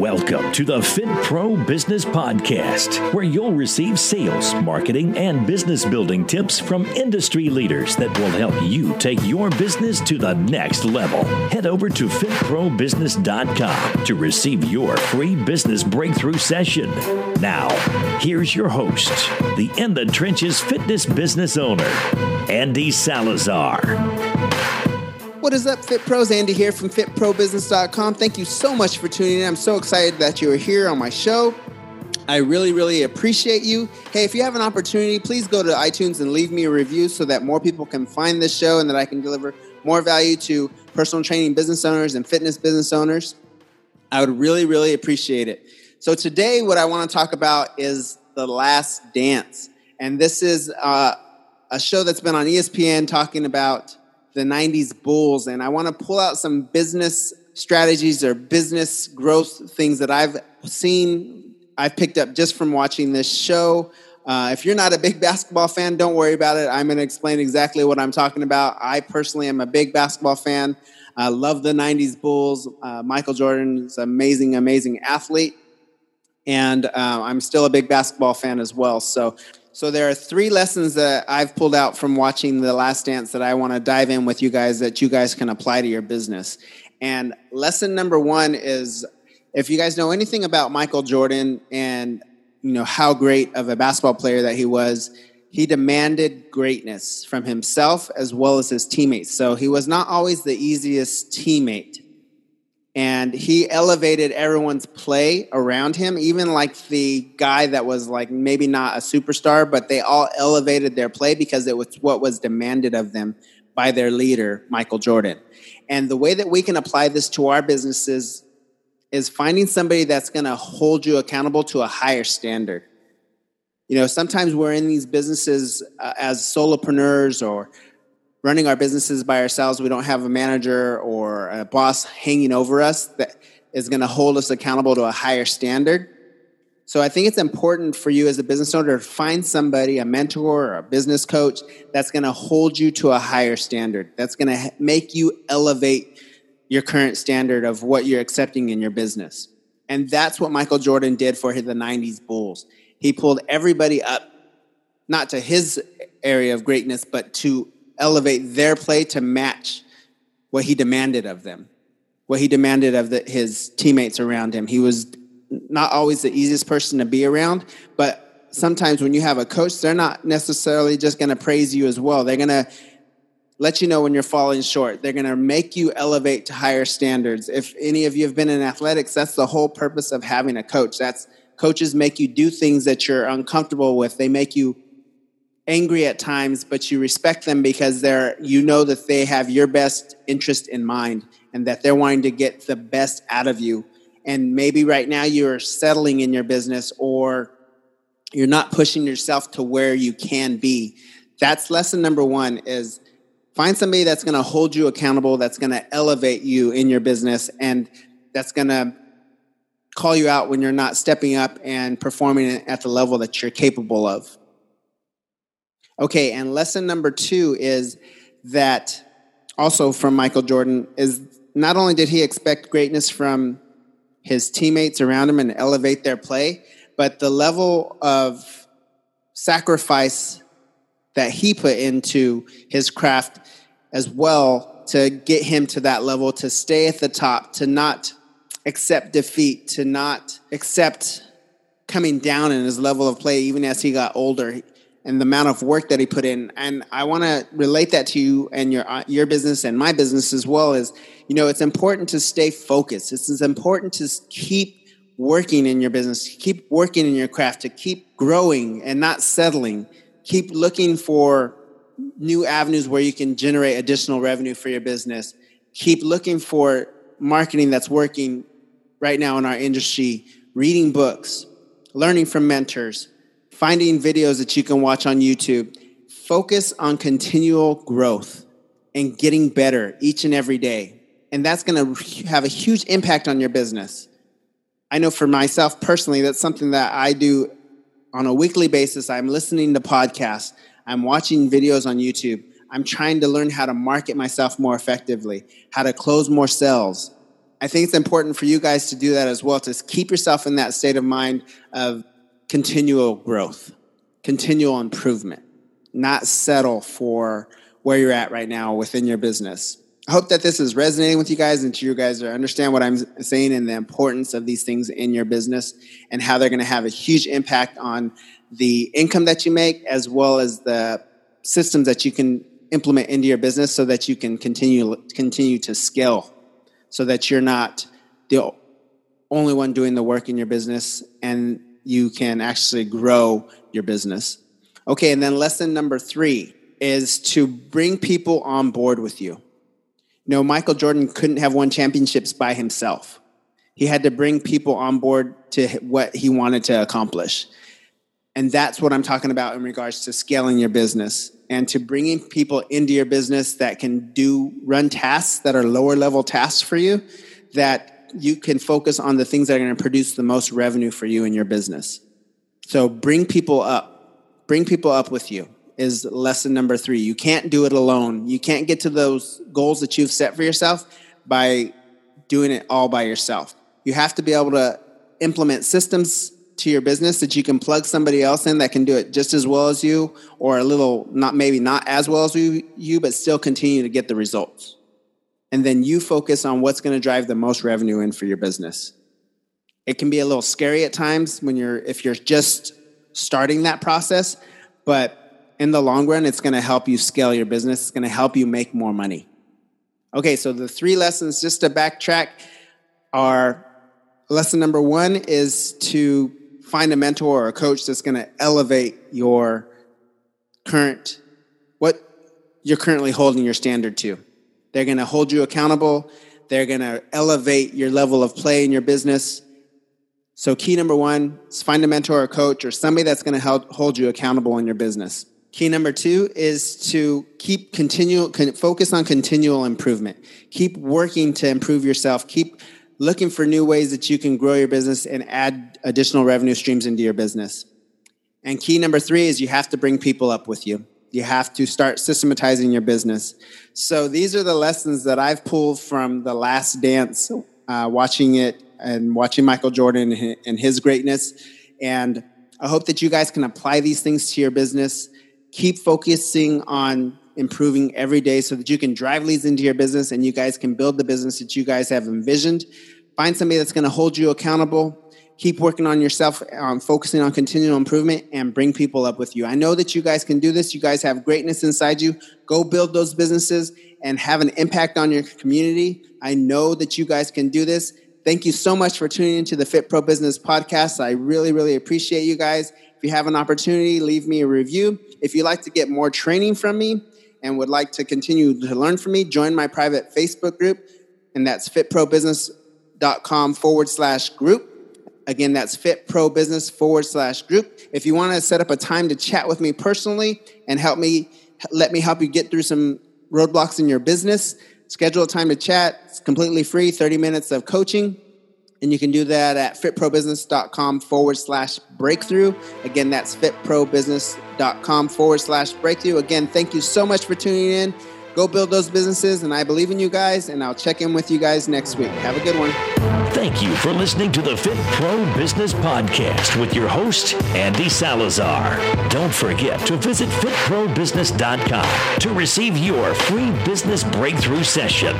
Welcome to the Fit Pro Business Podcast, where you'll receive sales, marketing, and business building tips from industry leaders that will help you take your business to the next level. Head over to fitprobusiness.com to receive your free business breakthrough session. Now, here's your host, the In the Trenches fitness business owner, Andy Salazar. What is up, Fit Pros? Andy here from fitprobusiness.com. Thank you so much for tuning in. I'm so excited that you are here on my show. I really, really appreciate you. Hey, if you have an opportunity, please go to iTunes and leave me a review so that more people can find this show and that I can deliver more value to personal training business owners and fitness business owners. I would really, really appreciate it. So, today, what I want to talk about is The Last Dance. And this is uh, a show that's been on ESPN talking about the 90s Bulls, and I want to pull out some business strategies or business growth things that I've seen, I've picked up just from watching this show. Uh, if you're not a big basketball fan, don't worry about it. I'm going to explain exactly what I'm talking about. I personally am a big basketball fan. I love the 90s Bulls. Uh, Michael Jordan is an amazing, amazing athlete. And uh, I'm still a big basketball fan as well. So so there are three lessons that I've pulled out from watching The Last Dance that I want to dive in with you guys that you guys can apply to your business. And lesson number one is if you guys know anything about Michael Jordan and you know how great of a basketball player that he was, he demanded greatness from himself as well as his teammates. So he was not always the easiest teammate and he elevated everyone's play around him even like the guy that was like maybe not a superstar but they all elevated their play because it was what was demanded of them by their leader michael jordan. And the way that we can apply this to our businesses is finding somebody that's going to hold you accountable to a higher standard. You know sometimes we're in these businesses uh, as solopreneurs or running our businesses by ourselves. We don't have a manager or a boss hanging over us that is going to hold us accountable to a higher standard. So I think it's important for you as a business owner to find somebody, a mentor or a business coach, that's going to hold you to a higher standard. That's going to make you elevate your current standard of what you're accepting in your business. And that's what Michael Jordan did for the 90s Bulls. He pulled everybody up, not to his area of greatness, but to elevate their play to match what he demanded of them, what he demanded of the, his teammates around him. He was not always the easiest person to be around, but sometimes when you have a coach, they're not necessarily just going to praise you as well. They're going to let you know when you're falling short. They're going to make you elevate to higher standards. If any of you have been in athletics, that's the whole purpose of having a coach. That's coaches make you do things that you're uncomfortable with. They make you angry at times, but you respect them because they're you know that they have your best interest in mind and that they're wanting to get the best out of you. And maybe right now you're settling in your business or you're not pushing yourself to where you can be. That's lesson number 1 is find somebody that's going to hold you accountable, that's going to elevate you in your business and that's going to call you out when you're not stepping up and performing at the level that you're capable of. Okay, and lesson number two is that also from Michael Jordan is not only did he expect greatness from his teammates around him and elevate their play, but the level of sacrifice that he put into his craft as well to get him to that level, to stay at the top, to not accept defeat, to not accept coming down in his level of play even as he got older and the amount of work that he put in. And I want to relate that to you and your uh, your business and my business as well. Is you know it's important to stay focused. It's important to keep working in your business, keep working in your craft, to keep growing and not settling. Keep looking for new avenues where you can generate additional revenue for your business. Keep looking for marketing that's working right now in our industry. Reading books, learning from mentors finding videos that you can watch on YouTube. Focus on continual growth and getting better each and every day. And that's going to have a huge impact on your business. I know for myself personally, that's something that I do on a weekly basis. I'm listening to podcasts, I'm watching videos on YouTube. I'm trying to learn how to market myself more effectively, how to close more sales, I think it's important for you guys to do that as well, to keep yourself in that state of mind of continual growth, continual improvement, not settle for where you're at right now within your business. I hope that this is resonating with you guys and to you guys understand what I'm saying and the importance of these things in your business and how they're going to have a huge impact on the income that you make as well as the systems that you can implement into your business so that you can continue continue to scale so that you're not the only one doing the work in your business and you can actually grow your business. Okay, and then lesson number 3 is to bring people on board with you. You know, Michael Jordan couldn't have won championships by himself. He had to bring people on board to what he wanted to accomplish. And that's what I'm talking about in regards to scaling your business and to bringing people into your business that can do run tasks that are lower level tasks for you that you can focus on the things that are going to produce the most revenue for you in your business. So bring people up. Bring people up with you is lesson number 3. You can't do it alone. You can't get to those goals that you've set for yourself by doing it all by yourself. You have to be able to implement systems to your business that you can plug somebody else in that can do it just as well as you or a little not maybe not as well as you, you but still continue to get the results and then you focus on what's going to drive the most revenue in for your business it can be a little scary at times when you're if you're just starting that process but in the long run it's going to help you scale your business it's going to help you make more money okay so the three lessons just to backtrack are lesson number one is to find a mentor or a coach that's going to elevate your current what you're currently holding your standard to. They're going to hold you accountable. They're going to elevate your level of play in your business. So key number 1 is find a mentor or coach or somebody that's going to help hold you accountable in your business. Key number 2 is to keep continual focus on continual improvement. Keep working to improve yourself. Keep looking for new ways that you can grow your business and add additional revenue streams into your business. And key number three is you have to bring people up with you. You have to start systematizing your business. So these are the lessons that I've pulled from the last dance, uh, watching it and watching Michael Jordan and his greatness. And I hope that you guys can apply these things to your business. Keep focusing on improving every day so that you can drive leads into your business and you guys can build the business that you guys have envisioned. Find somebody that's going to hold you accountable. Keep working on yourself, um, focusing on continual improvement, and bring people up with you. I know that you guys can do this. You guys have greatness inside you. Go build those businesses and have an impact on your community. I know that you guys can do this. Thank you so much for tuning into the Fit Pro Business Podcast. I really, really appreciate you guys. If you have an opportunity, leave me a review. If you'd like to get more training from me, and would like to continue to learn from me, join my private Facebook group, and that's fitprobusiness.com forward slash group. Again, that's fitprobusiness forward slash group. If you want to set up a time to chat with me personally and help me, let me help you get through some roadblocks in your business, schedule a time to chat. It's completely free, 30 minutes of coaching. And you can do that at fitprobusiness.com forward slash breakthrough. Again, that's fitprobusiness.com forward slash breakthrough. Again, thank you so much for tuning in. Go build those businesses, and I believe in you guys, and I'll check in with you guys next week. Have a good one. Thank you for listening to the Fit Pro Business Podcast with your host, Andy Salazar. Don't forget to visit fitprobusiness.com to receive your free business breakthrough session.